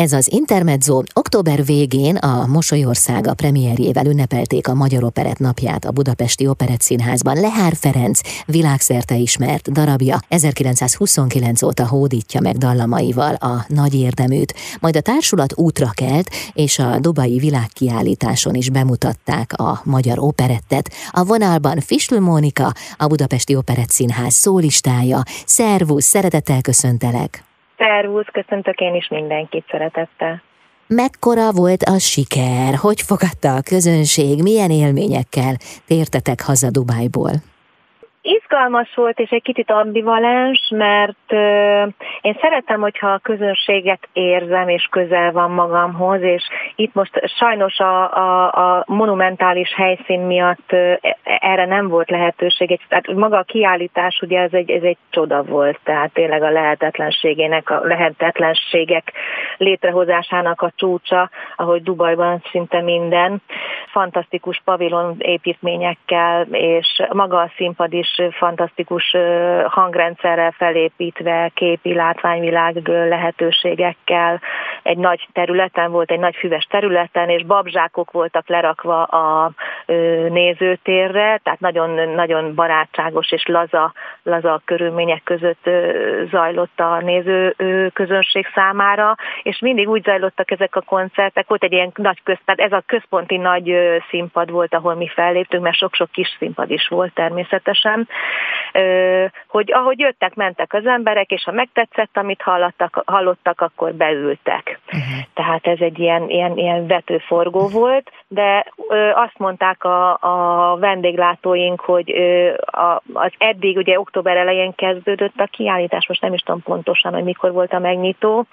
Ez az Intermezzo október végén a Mosolyországa premierjével ünnepelték a Magyar Operett napját a Budapesti Operett Színházban. Lehár Ferenc világszerte ismert darabja 1929 óta hódítja meg dallamaival a nagy érdeműt, majd a társulat útra kelt, és a Dubai világkiállításon is bemutatták a magyar operettet. A vonalban Fislő Mónika, a Budapesti Operett Színház szólistája. Szervusz, szeretettel köszöntelek! Szervusz, köszöntök én is mindenkit szeretettel. Mekkora volt a siker? Hogy fogadta a közönség? Milyen élményekkel tértetek haza Dubájból? Izgalmas volt, és egy kicsit ambivalens, mert én szeretem, hogyha a közönséget érzem, és közel van magamhoz, és itt most sajnos a, a, a monumentális helyszín miatt erre nem volt lehetőség. Tehát maga a kiállítás, ugye ez egy, ez egy csoda volt, tehát tényleg a lehetetlenségének, a lehetetlenségek létrehozásának a csúcsa, ahogy Dubajban szinte minden. Fantasztikus pavilon építményekkel, és maga a színpad is fantasztikus hangrendszerrel felépítve, képi látványvilág lehetőségekkel, egy nagy területen volt, egy nagy füves területen, és babzsákok voltak lerakva a nézőtérre, tehát nagyon, nagyon barátságos és laza, laza körülmények között zajlott a néző közönség számára, és mindig úgy zajlottak ezek a koncertek, volt egy ilyen nagy központ, ez a központi nagy színpad volt, ahol mi felléptünk, mert sok-sok kis színpad is volt természetesen, hogy ahogy jöttek, mentek az emberek, és ha megtetszett, amit hallottak, hallottak akkor beültek. Uh-huh. Tehát ez egy ilyen, ilyen, ilyen vetőforgó volt, de azt mondták a, a vendéglátóink, hogy a, az eddig, ugye október elején kezdődött a kiállítás, most nem is tudom pontosan, hogy mikor volt a megnyitó.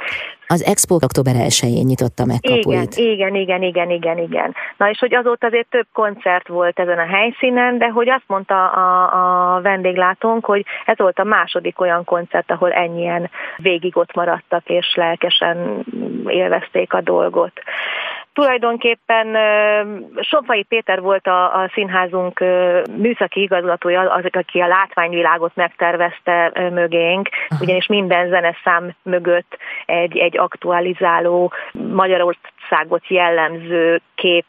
Az Expo október 1-én nyitotta meg kapuit. Igen, igen, igen, igen, igen, igen. Na és hogy azóta azért több koncert volt ezen a helyszínen, de hogy azt mondta a, a vendéglátónk, hogy ez volt a második olyan koncert, ahol ennyien végig ott maradtak és lelkesen élvezték a dolgot. Tulajdonképpen Somfai Péter volt a, a színházunk műszaki igazgatója, az, aki a látványvilágot megtervezte mögénk, ugyanis minden zeneszám mögött egy, egy aktualizáló Magyarországot jellemző kép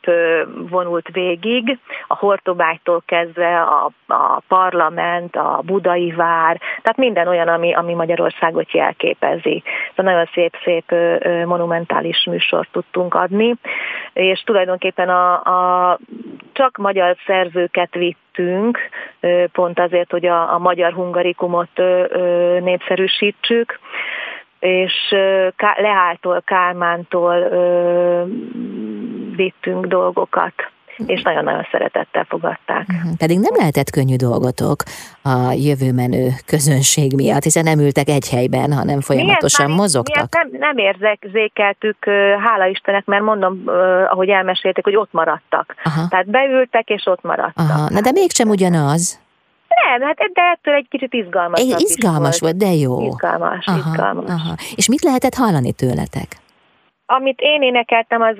vonult végig, a Hortobágytól kezdve a, a parlament, a budai vár, tehát minden olyan, ami, ami Magyarországot jelképezi. Szóval nagyon szép-szép monumentális műsort tudtunk adni. És tulajdonképpen a, a csak magyar szerzőket vittünk, pont azért, hogy a, a magyar hungarikumot népszerűsítsük, és Leáltól, Kálmántól vittünk dolgokat és nagyon-nagyon szeretettel fogadták. Mhm. Pedig nem lehetett könnyű dolgotok a jövőmenő közönség miatt, hiszen nem ültek egy helyben, hanem folyamatosan miért, mozogtak. Miért nem, nem érzékeltük, hála Istennek, mert mondom, ahogy elmesélték, hogy ott maradtak. Aha. Tehát beültek, és ott maradtak. Aha. Na de mégsem ugyanaz. Nem, hát de ettől egy kicsit izgalmas. Izgalmas volt, de jó. Izgalmas, aha, izgalmas. Aha. És mit lehetett hallani tőletek? Amit én énekeltem, az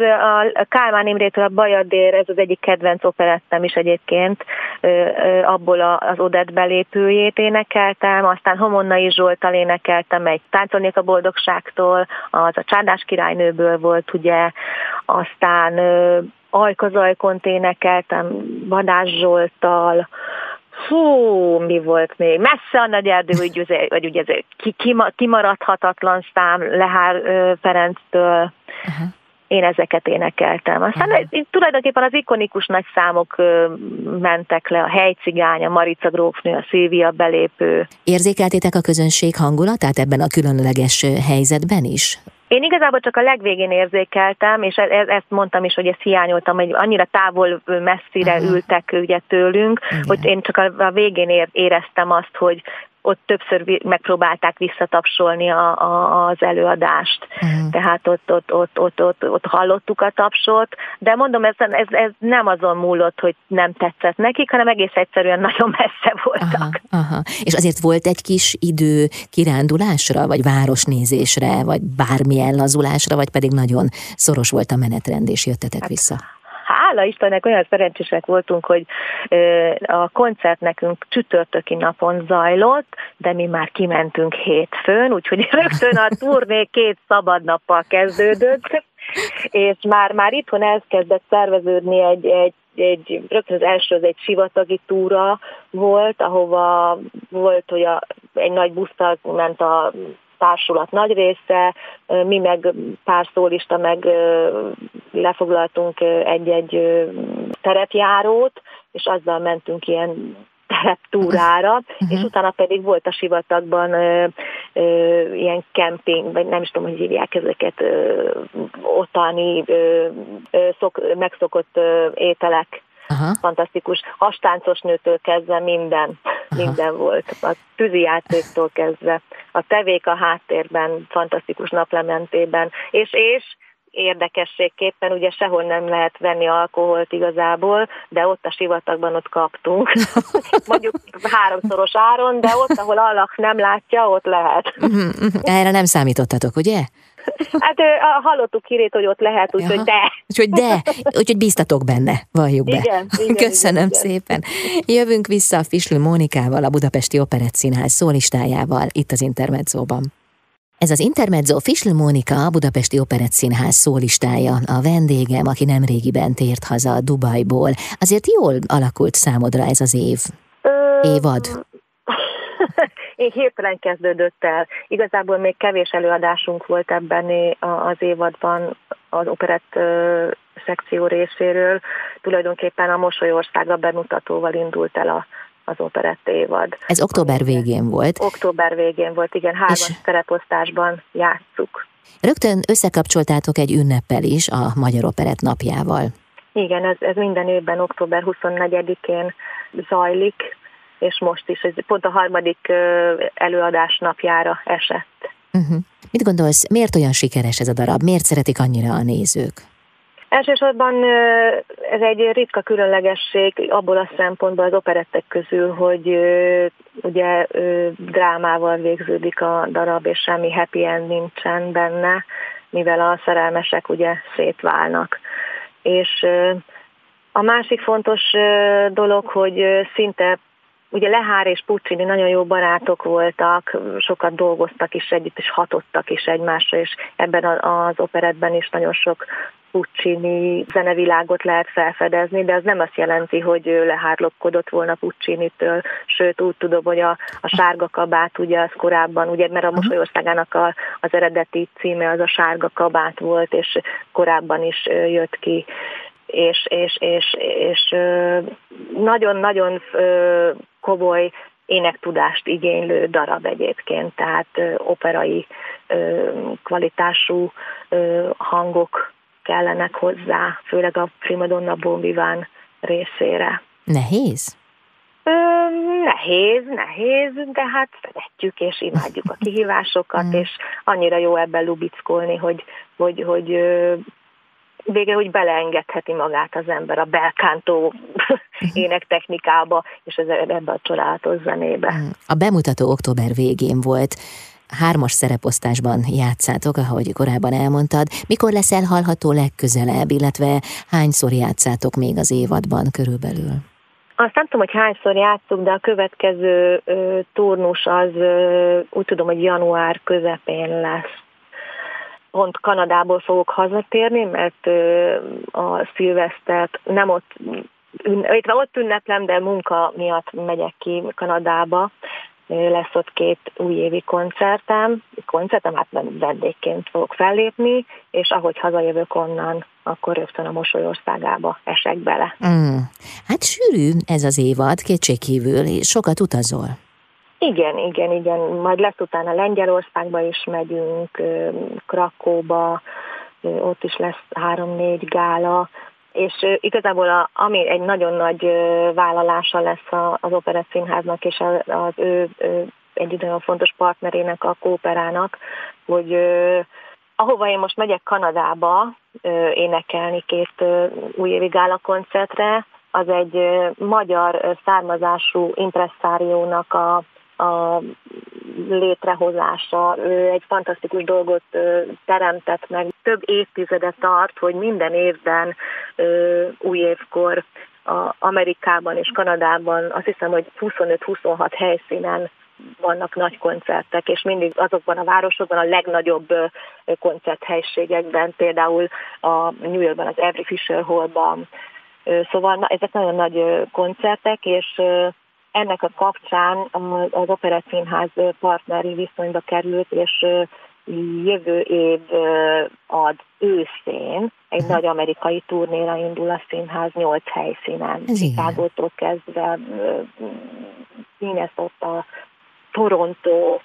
a Kálmán Imrétől a Bajadér, ez az egyik kedvenc operettem is egyébként, abból az Odett belépőjét énekeltem, aztán Homonnai Zsoltal énekeltem egy Táncolnék a boldogságtól, az a Csárdás királynőből volt, ugye, aztán Ajkazajkont énekeltem Vadás Zsoltal, Hú, mi volt még? Messze a nagy erdő, hogy, vagy ugye ez ki, kimaradhatatlan szám Lehár Ferenctől. Uh-huh. Én ezeket énekeltem. Aztán uh-huh. tulajdonképpen az ikonikus nagy számok mentek le, a helycigány, a Marica grófnő, a Szilvia belépő. Érzékeltétek a közönség hangulatát ebben a különleges helyzetben is? Én igazából csak a legvégén érzékeltem, és e-, e-, ezt mondtam is, hogy ezt hiányoltam, hogy annyira távol messzire Aha. ültek ugye tőlünk, Igen. hogy én csak a végén éreztem azt, hogy ott többször megpróbálták visszatapsolni a, a, az előadást. Uh-huh. Tehát ott, ott, ott, ott, ott, ott hallottuk a tapsot, de mondom, ez, ez, ez nem azon múlott, hogy nem tetszett nekik, hanem egész egyszerűen nagyon messze voltak. Aha, aha. És azért volt egy kis idő kirándulásra, vagy városnézésre, vagy bármilyen lazulásra, vagy pedig nagyon szoros volt a menetrend, és jöttetek hát, vissza? Hála Istennek olyan szerencsések voltunk, hogy a koncert nekünk csütörtöki napon zajlott, de mi már kimentünk hétfőn, úgyhogy rögtön a turné két szabad nappal kezdődött, és már, már itthon elkezdett szerveződni egy, egy egy, rögtön az első az egy sivatagi túra volt, ahova volt, hogy a, egy nagy busztal ment a társulat nagy része, mi meg pár szólista meg lefoglaltunk egy-egy terepjárót, és azzal mentünk ilyen tereptúrára, uh-huh. és utána pedig volt a sivatagban ö, ö, ilyen kemping, vagy nem is tudom, hogy hívják ezeket, ö, ottani ö, ö, szok, megszokott ö, ételek Aha. fantasztikus. Hastáncos nőtől kezdve minden, Aha. minden volt. A tűzi játéktól kezdve, a tevék a háttérben, fantasztikus naplementében, és, és érdekességképpen ugye sehol nem lehet venni alkoholt igazából, de ott a sivatagban ott kaptunk. Mondjuk háromszoros áron, de ott, ahol Allah nem látja, ott lehet. Mhm, mhm. Erre nem számítottatok, ugye? Hát hallottuk hírét, hogy ott lehet, úgyhogy de. Úgyhogy de, úgyhogy bíztatok benne, valljuk be. Igen, igen, Köszönöm igen, szépen. Jövünk vissza a Fislő Mónikával, a Budapesti Operett Színház szólistájával, itt az Intermedzóban. Ez az Intermezzo Fislő Mónika, a Budapesti Operett Színház szólistája, a vendégem, aki nem régiben tért haza Dubajból. Azért jól alakult számodra ez az év? Évad? Én hirtelen kezdődött el. Igazából még kevés előadásunk volt ebben az évadban az operett szekció részéről. Tulajdonképpen a Mosolyországa bemutatóval indult el a, az operett évad. Ez október végén volt? Október végén volt, igen, három tereposztásban játsszuk. Rögtön összekapcsoltátok egy ünneppel is a Magyar Operett napjával. Igen, ez, ez minden évben október 24-én zajlik, és most is, ez pont a harmadik előadás napjára esett. Uh-huh. Mit gondolsz, miért olyan sikeres ez a darab? Miért szeretik annyira a nézők? Elsősorban ez egy ritka különlegesség abból a szempontból az operettek közül, hogy ugye drámával végződik a darab, és semmi happy end nincsen benne, mivel a szerelmesek ugye szétválnak. És a másik fontos dolog, hogy szinte Ugye Lehár és Puccini nagyon jó barátok voltak, sokat dolgoztak is együtt, és hatottak is egymásra, és ebben az operetben is nagyon sok Puccini zenevilágot lehet felfedezni, de az nem azt jelenti, hogy Lehár lopkodott volna Puccinitől, sőt úgy tudom, hogy a, a sárga kabát, ugye az korábban, ugye mert a Mosolyországának a, az eredeti címe az a sárga kabát volt, és korábban is jött ki. És, és, és, és nagyon-nagyon komoly énektudást igénylő darab egyébként, tehát operai kvalitású hangok kellenek hozzá, főleg a primadonna bombiván részére. Nehéz? Ö, nehéz, nehéz, de hát szeretjük és imádjuk a kihívásokat, mm. és annyira jó ebben lubickolni, hogy, hogy, hogy végre hogy beleengedheti magát az ember a belkántó énektechnikába, és ez ebbe a csodálatos zenébe. Mm. A bemutató október végén volt. Hármas szereposztásban játszátok, ahogy korábban elmondtad. Mikor lesz elhallható legközelebb, illetve hányszor játszátok még az évadban körülbelül? Azt nem tudom, hogy hányszor játszunk, de a következő ö, turnus az ö, úgy tudom, hogy január közepén lesz pont Kanadából fogok hazatérni, mert a szilvesztert nem ott illetve ott ünneplem, de munka miatt megyek ki Kanadába. Lesz ott két újévi koncertem, koncertem, hát vendégként fogok fellépni, és ahogy hazajövök onnan, akkor rögtön a mosolyországába esek bele. Mm. Hát sűrű ez az évad, kétségkívül, sokat utazol. Igen, igen, igen. Majd lesz utána Lengyelországba is megyünk, Krakóba, ott is lesz három-négy gála, és igazából a, ami egy nagyon nagy vállalása lesz az Operett Színháznak és az ő, ő egy nagyon fontos partnerének, a Kóperának, hogy ahova én most megyek Kanadába énekelni két újévi gála koncertre, az egy magyar származású impresszáriónak a a létrehozása. Ő egy fantasztikus dolgot teremtett meg. Több évtizede tart, hogy minden évben új évkor Amerikában és Kanadában azt hiszem, hogy 25-26 helyszínen vannak nagy koncertek, és mindig azokban a városokban, a legnagyobb koncerthelységekben, az a New Yorkban, az Every Fisher Hallban. Szóval ezek nagyon nagy koncertek, és ennek a kapcsán az Operett Színház partneri viszonyba került, és jövő év ad őszén egy uh-huh. nagy amerikai turnéra indul a színház nyolc helyszínen. Chicago-tól kezdve Minnesota, Toronto,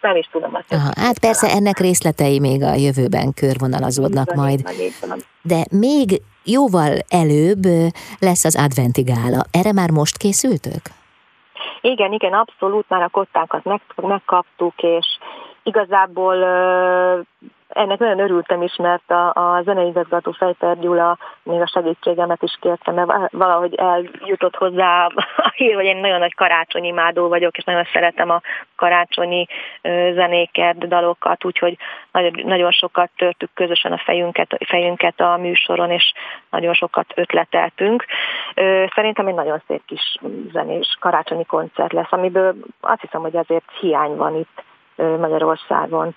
nem is tudom azt. Aha, hát persze ennek részletei még a jövőben körvonalazódnak van, majd. Van, De még jóval előbb lesz az adventi gála. Erre már most készültök? Igen, igen, abszolút, már a kottákat meg, megkaptuk, és igazából ennek nagyon örültem is, mert a, a zeneigazgató Fejter Gyula még a segítségemet is kérte, mert valahogy eljutott hozzá a hír, hogy én nagyon nagy karácsonyi imádó vagyok, és nagyon szeretem a karácsonyi zenéket, dalokat, úgyhogy nagyon, nagyon sokat törtük közösen a fejünket, fejünket a műsoron, és nagyon sokat ötleteltünk. Szerintem egy nagyon szép kis zenés karácsonyi koncert lesz, amiből azt hiszem, hogy azért hiány van itt Magyarországon.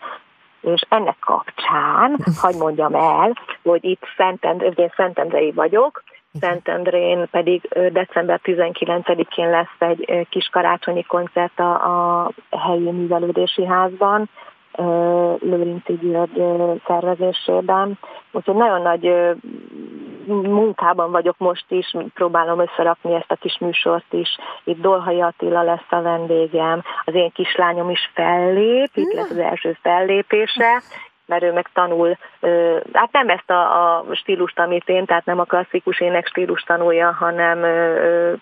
És ennek kapcsán, hagyd mondjam el, hogy itt Szentendre, én Szentendrei vagyok, Szentendrén pedig december 19-én lesz egy kis karácsonyi koncert a, a helyi művelődési házban, Lőrinci György szervezésében. Úgyhogy nagyon nagy munkában vagyok most is, próbálom összerakni ezt a kis műsort is. Itt Dolhai Attila lesz a vendégem, az én kislányom is fellép, itt lesz az első fellépése, mert ő meg tanul, hát nem ezt a, a stílust, amit én, tehát nem a klasszikus ének stílus tanulja, hanem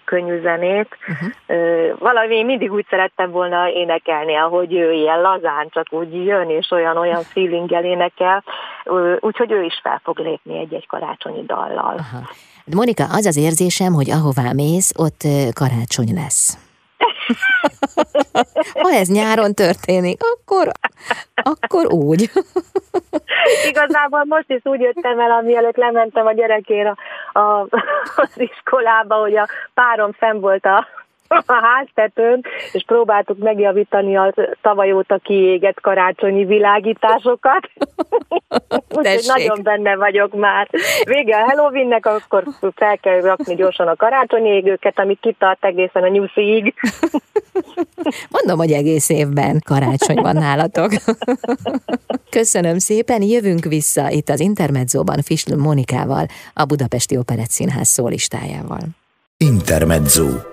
könnyű zenét. Uh-huh. Valahogy én mindig úgy szerettem volna énekelni, ahogy ő ilyen lazán, csak úgy jön, és olyan-olyan feelinggel énekel, úgyhogy ő is fel fog lépni egy-egy karácsonyi dallal. Aha. Monika, az az érzésem, hogy ahová mész, ott karácsony lesz. Ha ez nyáron történik, akkor, akkor úgy. Igazából most is úgy jöttem el, amielőtt lementem a gyerekére a, az iskolába, hogy a párom fenn volt a a háztetőn, és próbáltuk megjavítani a tavaly óta kiégett karácsonyi világításokat. Úgyhogy nagyon benne vagyok már. Vége a Halloweennek, akkor fel kell rakni gyorsan a karácsonyi égőket, ami kitart egészen a nyusziig. Mondom, hogy egész évben karácsony van nálatok. Köszönöm szépen, jövünk vissza itt az Intermedzóban Fisl Monikával, a Budapesti Operett Színház szólistájával. Intermezzo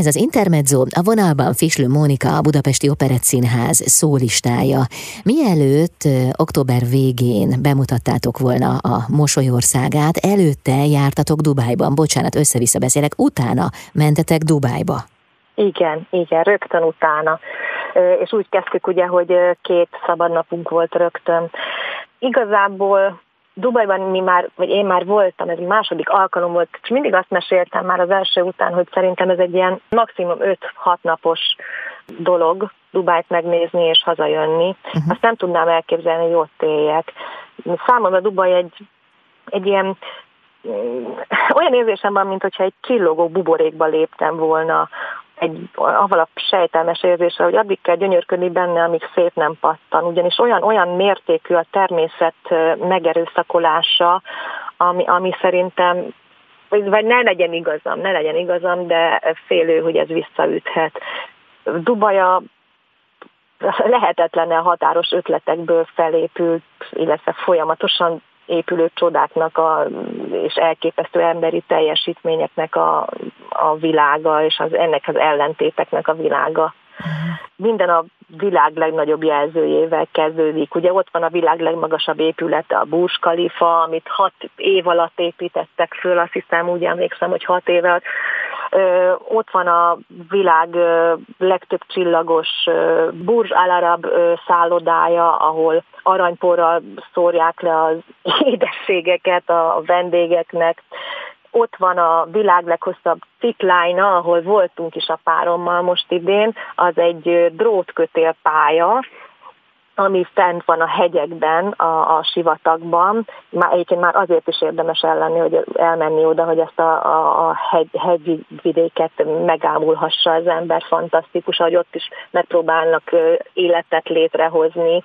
Ez az Intermezzo, a vonalban Fislő Mónika, a Budapesti Operett Színház szólistája. Mielőtt október végén bemutattátok volna a Mosolyországát, előtte jártatok Dubájban, bocsánat, össze-vissza beszélek, utána mentetek Dubájba. Igen, igen, rögtön utána. És úgy kezdtük ugye, hogy két szabadnapunk volt rögtön. Igazából Dubajban mi már, vagy én már voltam, ez második alkalom volt, és mindig azt meséltem már az első után, hogy szerintem ez egy ilyen maximum 5-6 napos dolog Dubájt megnézni és hazajönni. Uh-huh. Azt nem tudnám elképzelni, hogy ott éljek. Számomra Dubaj egy, egy ilyen olyan érzésem van, mint hogyha egy csillogó buborékba léptem volna egy avval a sejtelmes érzésre, hogy addig kell gyönyörködni benne, amíg szép nem pattan. Ugyanis olyan, olyan mértékű a természet megerőszakolása, ami, ami szerintem vagy ne legyen igazam, ne legyen igazam, de félő, hogy ez visszaüthet. Dubaja lehetetlen a határos ötletekből felépült, illetve folyamatosan épülő csodáknak a, és elképesztő emberi teljesítményeknek a, a világa, és az, ennek az ellentéteknek a világa. Minden a világ legnagyobb jelzőjével kezdődik. Ugye ott van a világ legmagasabb épülete, a Burj Khalifa, amit hat év alatt építettek föl, azt hiszem, úgy emlékszem, hogy hat év alatt. Ott van a világ legtöbb csillagos Burj Al Arab szállodája, ahol aranyporral szórják le az édességeket a vendégeknek. Ott van a világ leghosszabb ciklájna, ahol voltunk is a párommal most idén, az egy drótkötélpálya, ami fent van a hegyekben, a, a sivatagban. Már egyébként már azért is érdemes ellenni, hogy elmenni oda, hogy ezt a, a, a hegy, hegyvidéket megámulhassa az ember. Fantasztikus, hogy ott is megpróbálnak életet létrehozni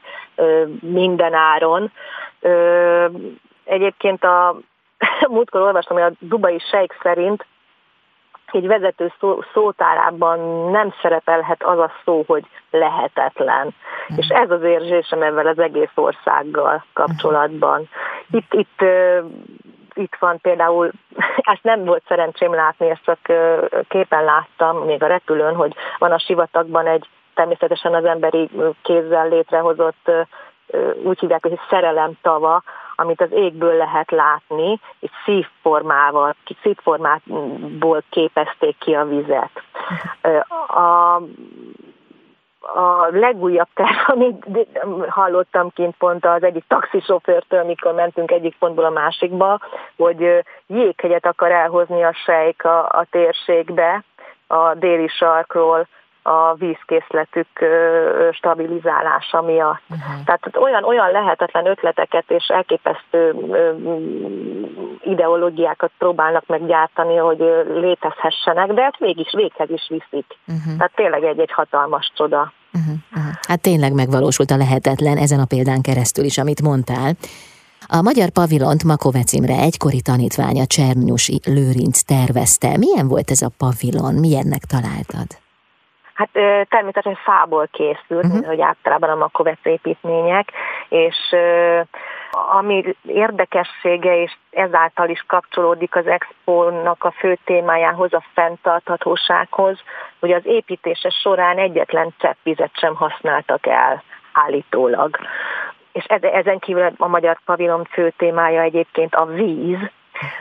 minden áron. Egyébként a múltkor olvastam, hogy a dubai sejk szerint egy vezető szó, szótárában nem szerepelhet az a szó, hogy lehetetlen. Mm. És ez az érzésem ebben az egész országgal kapcsolatban. Itt, itt, itt van például, ezt nem volt szerencsém látni, ezt csak képen láttam, még a repülőn, hogy van a sivatagban egy természetesen az emberi kézzel létrehozott úgy hívják, hogy szerelem tava, amit az égből lehet látni, egy szívformával, szívformából képezték ki a vizet. A, a legújabb terv, amit hallottam kint pont az egyik taxisofőrtől, amikor mentünk egyik pontból a másikba, hogy jéghegyet akar elhozni a sejk a, a térségbe, a déli sarkról, a vízkészletük stabilizálása miatt. Uh-huh. Tehát olyan, olyan lehetetlen ötleteket és elképesztő ideológiákat próbálnak meggyártani, hogy létezhessenek, de ezt mégis véghez is viszik. Uh-huh. Tehát tényleg egy-egy hatalmas csoda. Uh-huh. Uh-huh. Hát tényleg megvalósult a lehetetlen ezen a példán keresztül is, amit mondtál. A magyar pavilont Makovec Imre egykori tanítványa Csernyusi Lőrinc tervezte. Milyen volt ez a pavilon? Milyennek találtad? Hát természetesen fából készült, uh-huh. hogy általában a makovec építmények, és ami érdekessége, és ezáltal is kapcsolódik az expónak a fő témájához, a fenntarthatósághoz, hogy az építése során egyetlen cseppvizet sem használtak el állítólag. És ezen kívül a magyar pavilon fő témája egyébként a víz,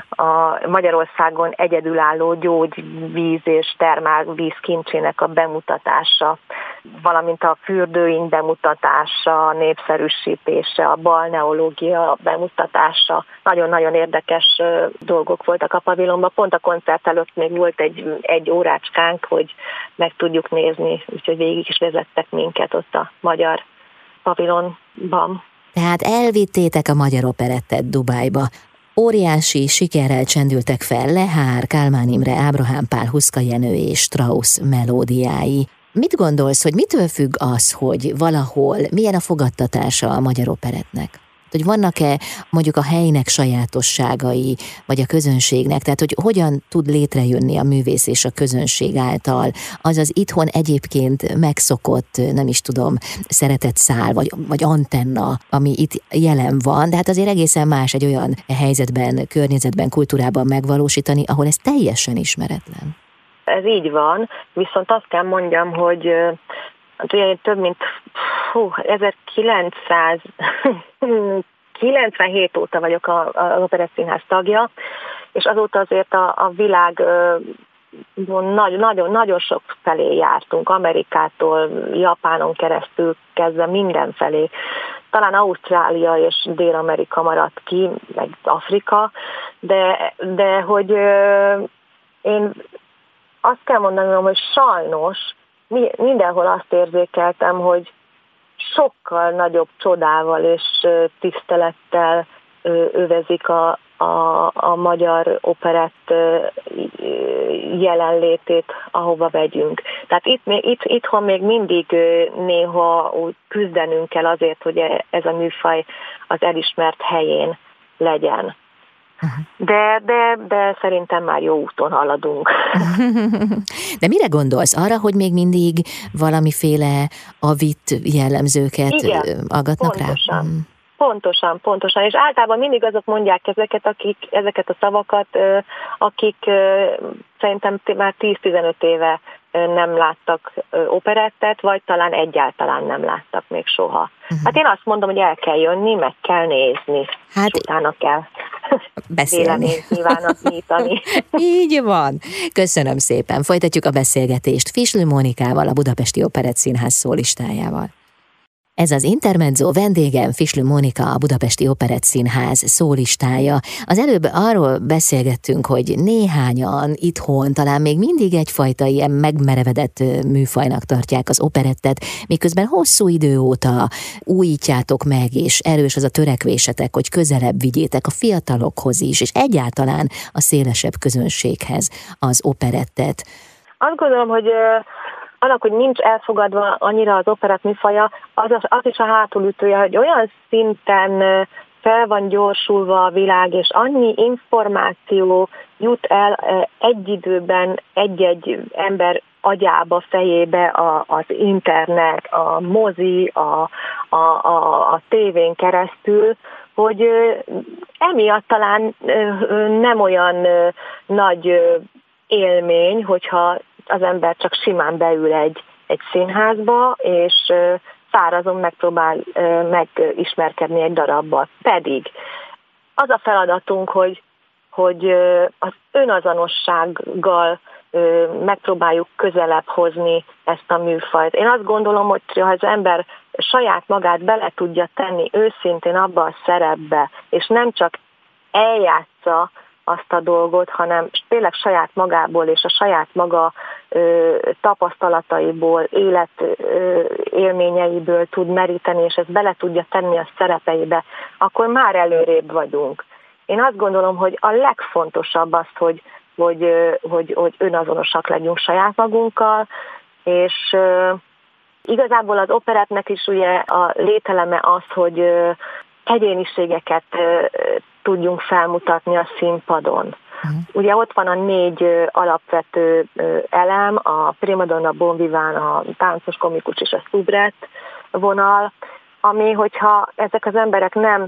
a Magyarországon egyedülálló gyógyvíz és termálvíz kincsének a bemutatása, valamint a fürdőink bemutatása, a népszerűsítése, a balneológia bemutatása. Nagyon-nagyon érdekes dolgok voltak a pavilonban. Pont a koncert előtt még volt egy, egy órácskánk, hogy meg tudjuk nézni, úgyhogy végig is vezettek minket ott a magyar pavilonban. Tehát elvittétek a magyar operettet Dubájba. Óriási sikerrel csendültek fel Lehár, Kálmán Imre, Ábrahám Pál, Huszka Jenő és Strauss melódiái. Mit gondolsz, hogy mitől függ az, hogy valahol milyen a fogadtatása a magyar operetnek? Hogy vannak-e mondjuk a helynek sajátosságai, vagy a közönségnek, tehát hogy hogyan tud létrejönni a művész és a közönség által, az az itthon egyébként megszokott, nem is tudom, szeretett szál, vagy, vagy antenna, ami itt jelen van, de hát azért egészen más egy olyan helyzetben, környezetben, kultúrában megvalósítani, ahol ez teljesen ismeretlen. Ez így van, viszont azt kell mondjam, hogy több mint hú, 1900 97 óta vagyok az Operettszínház tagja, és azóta azért a, a világ nagyon, nagyon sok felé jártunk, Amerikától, Japánon keresztül kezdve mindenfelé. Talán Ausztrália és Dél-Amerika maradt ki, meg Afrika, de, de hogy én azt kell mondanom, hogy sajnos mindenhol azt érzékeltem, hogy sokkal nagyobb csodával és tisztelettel övezik a, a, a magyar operett jelenlétét, ahova vegyünk. Tehát itt, itt, itthon még mindig néha úgy küzdenünk kell azért, hogy e, ez a műfaj az elismert helyén legyen. De, de, de szerintem már jó úton haladunk. De mire gondolsz? Arra, hogy még mindig valamiféle avit jellemzőket Igen, agatnak pontosan. rá? Mm. Pontosan, pontosan. És általában mindig azok mondják ezeket, akik, ezeket a szavakat, akik szerintem már 10-15 éve nem láttak operettet, vagy talán egyáltalán nem láttak még soha. Uh-huh. Hát én azt mondom, hogy el kell jönni, meg kell nézni, hát, és utána kell beszélni. nyilvánítani. Így van. Köszönöm szépen. Folytatjuk a beszélgetést Fislő Mónikával, a Budapesti Operett Színház szólistájával. Ez az Intermezzo vendégem Fislő Mónika, a Budapesti Operett Színház szólistája. Az előbb arról beszélgettünk, hogy néhányan itthon talán még mindig egyfajta ilyen megmerevedett műfajnak tartják az operettet, miközben hosszú idő óta újítjátok meg, és erős az a törekvésetek, hogy közelebb vigyétek a fiatalokhoz is, és egyáltalán a szélesebb közönséghez az operettet. Azt gondolom, hogy annak, hogy nincs elfogadva annyira az operett műfaja, az, az is a hátulütője, hogy olyan szinten fel van gyorsulva a világ, és annyi információ jut el egy időben egy-egy ember agyába, fejébe a, az internet, a mozi, a, a, a, a tévén keresztül, hogy emiatt talán nem olyan nagy élmény, hogyha az ember csak simán beül egy, egy színházba, és szárazon megpróbál megismerkedni egy darabbal. Pedig az a feladatunk, hogy, hogy az önazonossággal megpróbáljuk közelebb hozni ezt a műfajt. Én azt gondolom, hogy ha az ember saját magát bele tudja tenni őszintén abba a szerepbe, és nem csak eljátsza azt a dolgot, hanem tényleg saját magából és a saját maga ö, tapasztalataiból, élet ö, élményeiből tud meríteni, és ezt bele tudja tenni a szerepeibe, akkor már előrébb vagyunk. Én azt gondolom, hogy a legfontosabb az, hogy, hogy, hogy, hogy önazonosak legyünk saját magunkkal, és ö, igazából az operetnek is ugye a lételeme az, hogy egyéniségeket tudjunk felmutatni a színpadon. Uh-huh. Ugye ott van a négy alapvető elem, a primadonna, bonviván, a táncos, komikus és a szubret vonal, ami, hogyha ezek az emberek nem,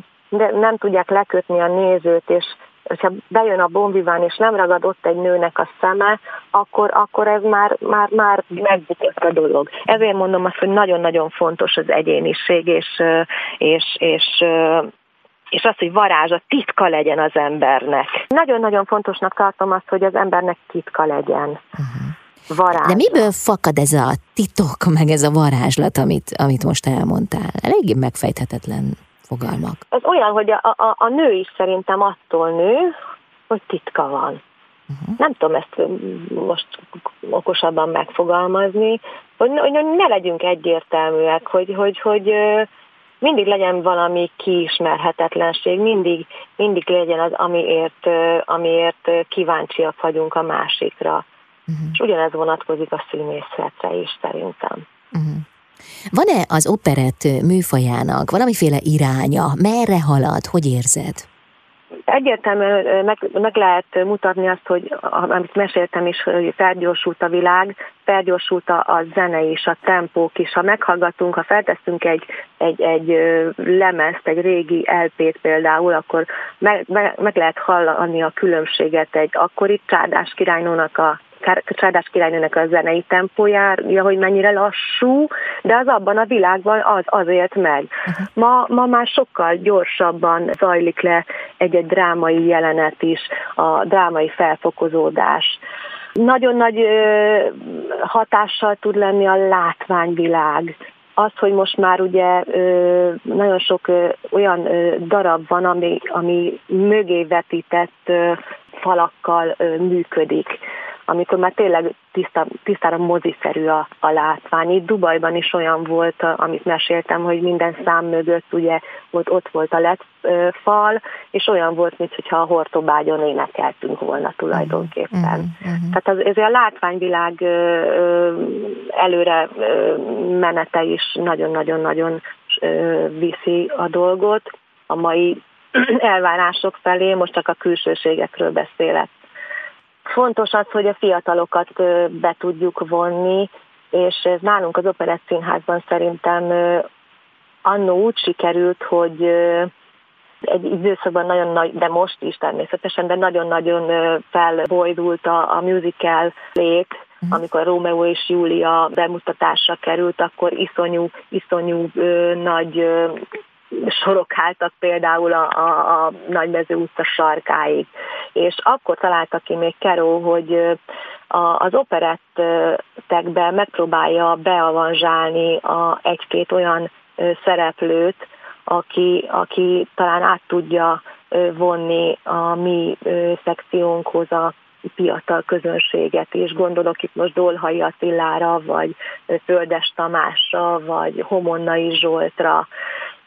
nem tudják lekötni a nézőt, és hogyha bejön a bonviván, és nem ragad ott egy nőnek a szeme, akkor, akkor ez már, már, már megbukott a dolog. Ezért mondom azt, hogy nagyon-nagyon fontos az egyéniség, és, és, és és az, hogy varázsa, titka legyen az embernek. Nagyon-nagyon fontosnak tartom azt, hogy az embernek titka legyen. Uh-huh. Varázsa. De miből fakad ez a titok, meg ez a varázslat, amit, amit most elmondtál? Eléggé megfejthetetlen fogalmak. Ez olyan, hogy a, a, a nő is szerintem attól nő, hogy titka van. Uh-huh. Nem tudom ezt most okosabban megfogalmazni, hogy, hogy ne legyünk egyértelműek, hogy, hogy, hogy mindig legyen valami kiismerhetetlenség, mindig, mindig legyen az, amiért, amiért kíváncsiak vagyunk a másikra. Uh-huh. És ugyanez vonatkozik a színészetre is szerintem. Uh-huh. Van-e az operett műfajának valamiféle iránya? Merre halad? Hogy érzed? Egyértelműen meg, meg lehet mutatni azt, hogy amit meséltem is, hogy felgyorsult a világ, felgyorsult a, a zene is, a tempók is. Ha meghallgatunk, ha felteszünk egy, egy, egy lemezt, egy régi LP-t például, akkor meg, meg, meg lehet hallani a különbséget egy akkori csárdás királynónak a Csárdás királynőnek a zenei tempójára, hogy mennyire lassú, de az abban a világban az azért meg. Ma, ma már sokkal gyorsabban zajlik le egy-egy drámai jelenet is, a drámai felfokozódás. Nagyon nagy hatással tud lenni a látványvilág, az, hogy most már ugye nagyon sok olyan darab van, ami, ami mögé vetített falakkal működik amikor már tényleg tiszta, tisztára moziszerű a, a látvány. Itt Dubajban is olyan volt, amit meséltem, hogy minden szám mögött ugye volt, ott volt a led fal, és olyan volt, mintha a hortobágyon énekeltünk volna tulajdonképpen. Uh-huh, uh-huh. Tehát az, ez a látványvilág előre menete is nagyon-nagyon-nagyon viszi a dolgot a mai elvárások felé, most csak a külsőségekről beszélek. Fontos az, hogy a fiatalokat be tudjuk vonni, és ez nálunk az Operett Színházban szerintem annó úgy sikerült, hogy egy időszakban nagyon nagy, de most is természetesen, de nagyon-nagyon felbojdult a, a musical lét, uh-huh. amikor Rómeó és Júlia bemutatásra került, akkor iszonyú, iszonyú ö, nagy ö, sorokáltak például a, a, a Nagymező utca sarkáig. És akkor találta ki még Keró, hogy a, az operettekben megpróbálja beavanzsálni a egy-két olyan szereplőt, aki, aki talán át tudja vonni a mi szekciónkhoz a fiatal közönséget is. Gondolok itt most Dolhai Attilára, vagy Földes Tamásra, vagy Homonnai Zsoltra.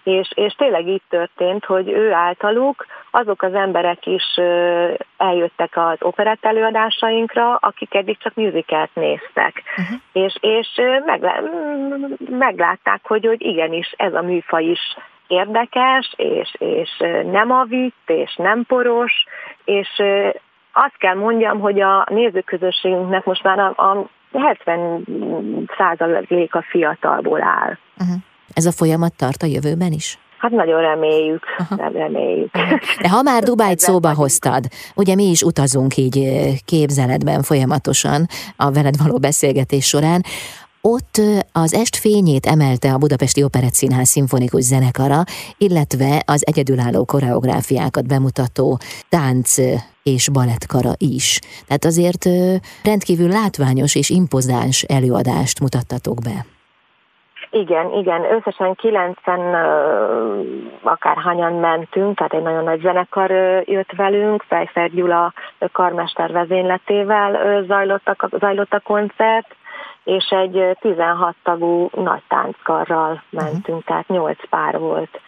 És, és tényleg így történt, hogy ő általuk azok az emberek is eljöttek az operett előadásainkra, akik eddig csak musicalt néztek. Uh-huh. És, és meglá, meglátták, hogy, hogy igenis ez a műfaj is érdekes, és, és nem avít, és nem poros, és azt kell mondjam, hogy a nézőközösségünknek most már a, a 70 százalék a fiatalból áll. Uh-huh. Ez a folyamat tart a jövőben is? Hát nagyon reméljük, nem reméljük. De ha már Dubájt szóba hoztad, ugye mi is utazunk így képzeletben folyamatosan a veled való beszélgetés során, ott az est fényét emelte a Budapesti Operett Színház szimfonikus zenekara, illetve az egyedülálló koreográfiákat bemutató tánc és balettkara is. Tehát azért rendkívül látványos és impozáns előadást mutattatok be. Igen, igen, összesen 90 akárhányan mentünk, tehát egy nagyon nagy zenekar jött velünk, Fejszer Gyula karmester vezényletével zajlott a, zajlott a koncert, és egy 16 tagú nagy tánckarral mentünk, uh-huh. tehát 8 pár volt.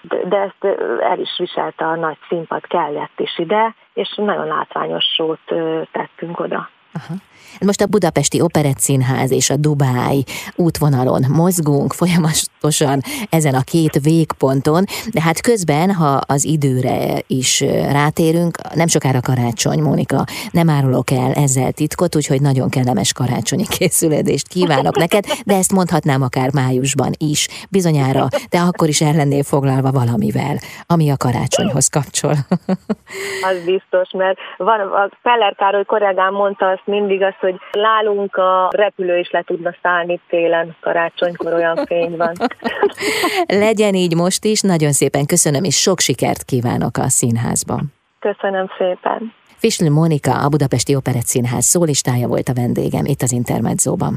De, de ezt el is viselte a nagy színpad, kellett is ide, és nagyon látványos sót tettünk oda. Aha. Most a Budapesti Operett Színház és a Dubáj útvonalon mozgunk folyamatosan ezen a két végponton, de hát közben, ha az időre is rátérünk, nem sokára karácsony, Mónika, nem árulok el ezzel titkot, úgyhogy nagyon kellemes karácsonyi készülődést kívánok neked, de ezt mondhatnám akár májusban is. Bizonyára te akkor is el lennél foglalva valamivel, ami a karácsonyhoz kapcsol. Az biztos, mert van, a Feller Károly kollégám mondta azt mindig, azt, hogy nálunk a repülő is le tudna szállni télen, karácsonykor olyan fény van. Legyen így most is, nagyon szépen köszönöm, és sok sikert kívánok a színházban. Köszönöm szépen. Fisl Monika, a Budapesti Operett Színház szólistája volt a vendégem itt az Intermedzóban.